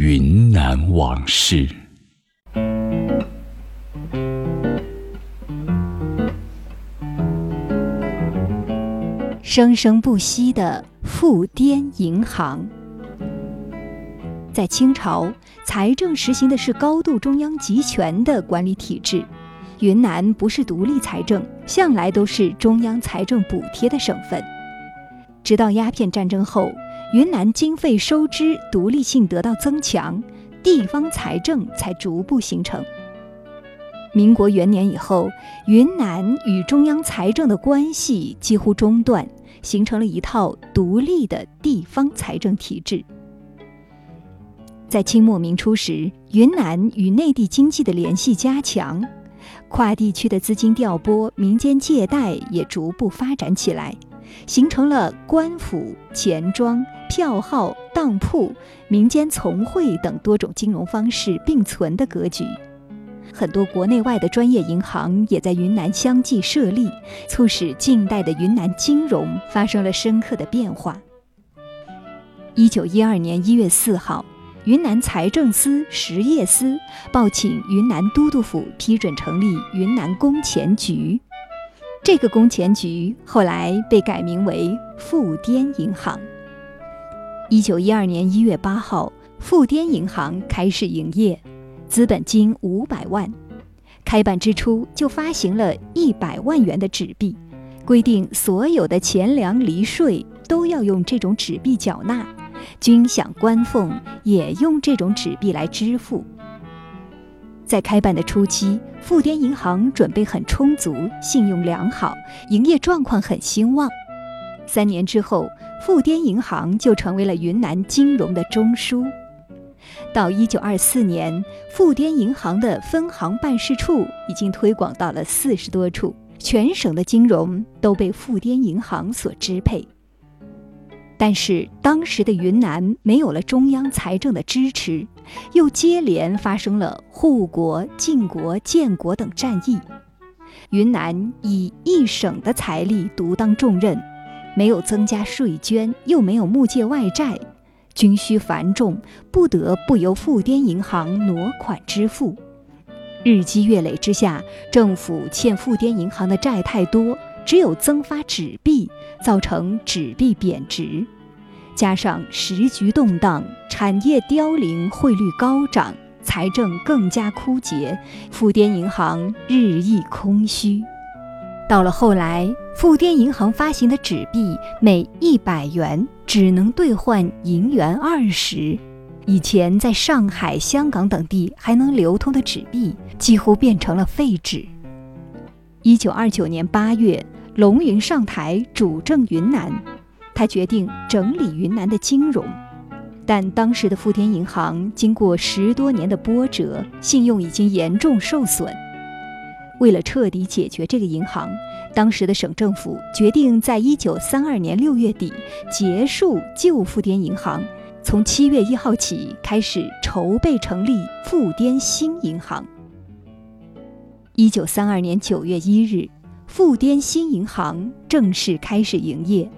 云南往事。生生不息的富滇银行。在清朝，财政实行的是高度中央集权的管理体制。云南不是独立财政，向来都是中央财政补贴的省份。直到鸦片战争后，云南经费收支独立性得到增强，地方财政才逐步形成。民国元年以后，云南与中央财政的关系几乎中断，形成了一套独立的地方财政体制。在清末明初时，云南与内地经济的联系加强。跨地区的资金调拨、民间借贷也逐步发展起来，形成了官府、钱庄、票号、当铺、民间从会等多种金融方式并存的格局。很多国内外的专业银行也在云南相继设立，促使近代的云南金融发生了深刻的变化。一九一二年一月四号。云南财政司实业司报请云南都督府批准成立云南工钱局，这个工钱局后来被改名为富滇银行。一九一二年一月八号，富滇银行开始营业，资本金五百万，开办之初就发行了一百万元的纸币，规定所有的钱粮离税都要用这种纸币缴纳。军饷官俸也用这种纸币来支付。在开办的初期，富滇银行准备很充足，信用良好，营业状况很兴旺。三年之后，富滇银行就成为了云南金融的中枢。到一九二四年，富滇银行的分行办事处已经推广到了四十多处，全省的金融都被富滇银行所支配。但是当时的云南没有了中央财政的支持，又接连发生了护国、靖国、建国等战役，云南以一省的财力独当重任，没有增加税捐，又没有募借外债，军需繁重，不得不由富滇银行挪款支付。日积月累之下，政府欠富滇银行的债太多。只有增发纸币，造成纸币贬值，加上时局动荡、产业凋零、汇率高涨，财政更加枯竭，富滇银行日益空虚。到了后来，富滇银行发行的纸币每一百元只能兑换银元二十，以前在上海、香港等地还能流通的纸币，几乎变成了废纸。一九二九年八月。龙云上台主政云南，他决定整理云南的金融，但当时的富滇银行经过十多年的波折，信用已经严重受损。为了彻底解决这个银行，当时的省政府决定在一九三二年六月底结束旧富滇银行，从七月一号起开始筹备成立富滇新银行。一九三二年九月一日。富滇新银行正式开始营业，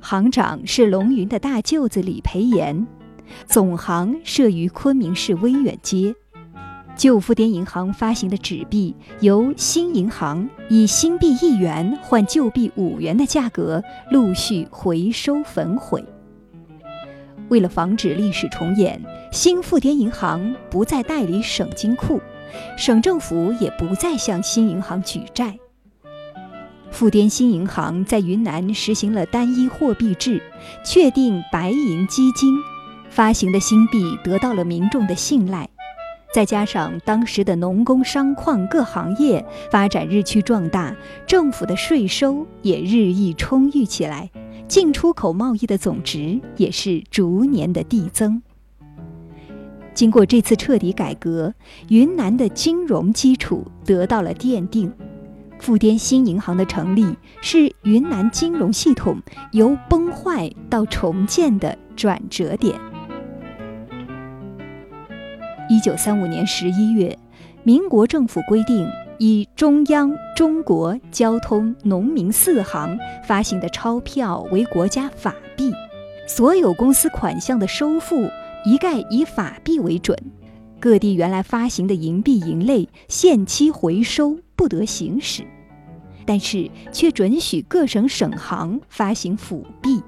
行长是龙云的大舅子李培岩，总行设于昆明市威远街。旧富滇银行发行的纸币由新银行以新币一元换旧币五元的价格陆续回收焚毁。为了防止历史重演，新富滇银行不再代理省金库，省政府也不再向新银行举债。富滇新银行在云南实行了单一货币制，确定白银基金，发行的新币得到了民众的信赖。再加上当时的农工商矿各行业发展日趋壮大，政府的税收也日益充裕起来，进出口贸易的总值也是逐年的递增。经过这次彻底改革，云南的金融基础得到了奠定。富滇新银行的成立是云南金融系统由崩坏到重建的转折点。一九三五年十一月，民国政府规定，以中央、中国、交通、农民四行发行的钞票为国家法币，所有公司款项的收付一概以法币为准，各地原来发行的银币银类限期回收，不得行使。但是却准许各省省行发行辅币。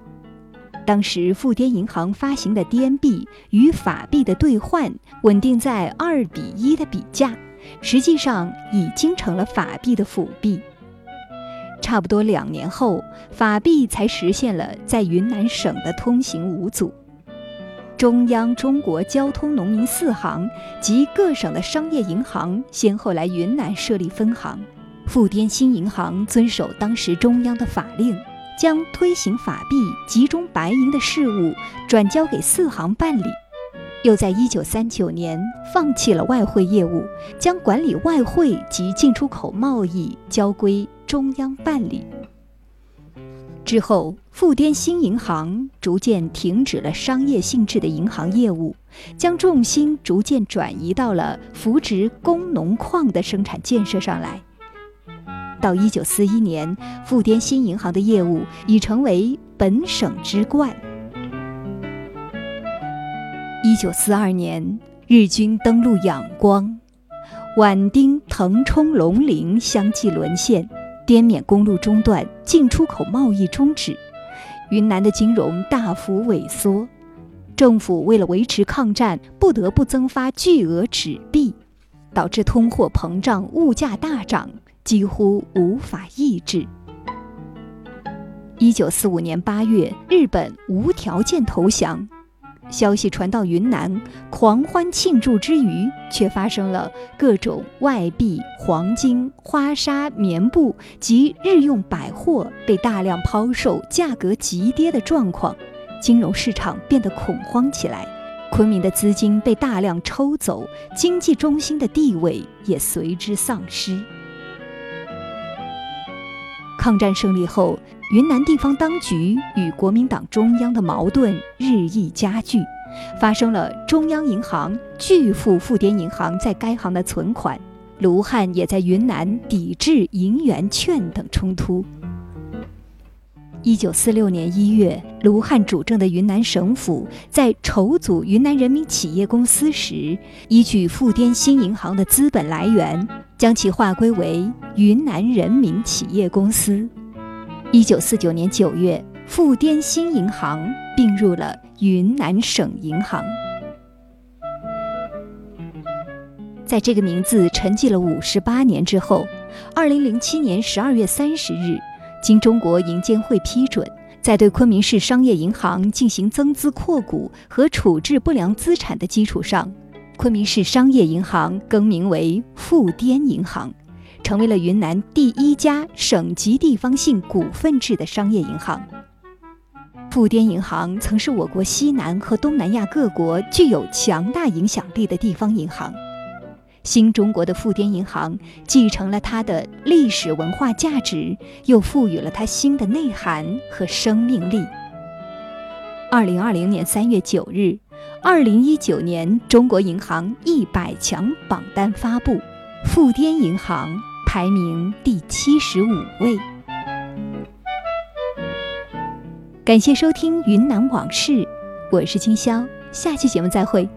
当时富滇银行发行的滇币与法币的兑换稳定在二比一的比价，实际上已经成了法币的辅币。差不多两年后，法币才实现了在云南省的通行无阻。中央中国交通农民四行及各省的商业银行先后来云南设立分行。富滇新银行遵守当时中央的法令，将推行法币、集中白银的事务转交给四行办理。又在一九三九年放弃了外汇业务，将管理外汇及进出口贸易交归中央办理。之后，富滇新银行逐渐停止了商业性质的银行业务，将重心逐渐转移到了扶植工农矿的生产建设上来。到一九四一年，富滇新银行的业务已成为本省之冠。一九四二年，日军登陆仰光，宛丁、腾冲、龙陵相继沦陷，滇缅公路中断，进出口贸易终止，云南的金融大幅萎缩，政府为了维持抗战，不得不增发巨额纸币，导致通货膨胀，物价大涨。几乎无法抑制。一九四五年八月，日本无条件投降，消息传到云南，狂欢庆祝之余，却发生了各种外币、黄金、花纱、棉布及日用百货被大量抛售，价格急跌的状况，金融市场变得恐慌起来，昆明的资金被大量抽走，经济中心的地位也随之丧失。抗战胜利后，云南地方当局与国民党中央的矛盾日益加剧，发生了中央银行拒付富滇银行在该行的存款，卢汉也在云南抵制银元券等冲突。一九四六年一月，卢汉主政的云南省府在筹组云南人民企业公司时，依据富滇新银行的资本来源，将其划归为云南人民企业公司。一九四九年九月，富滇新银行并入了云南省银行。在这个名字沉寂了五十八年之后，二零零七年十二月三十日。经中国银监会批准，在对昆明市商业银行进行增资扩股和处置不良资产的基础上，昆明市商业银行更名为富滇银行，成为了云南第一家省级地方性股份制的商业银行。富滇银行曾是我国西南和东南亚各国具有强大影响力的地方银行。新中国的富滇银行继承了它的历史文化价值，又赋予了它新的内涵和生命力。二零二零年三月九日，二零一九年中国银行一百强榜单发布，富滇银行排名第七十五位。感谢收听《云南往事》，我是金潇，下期节目再会。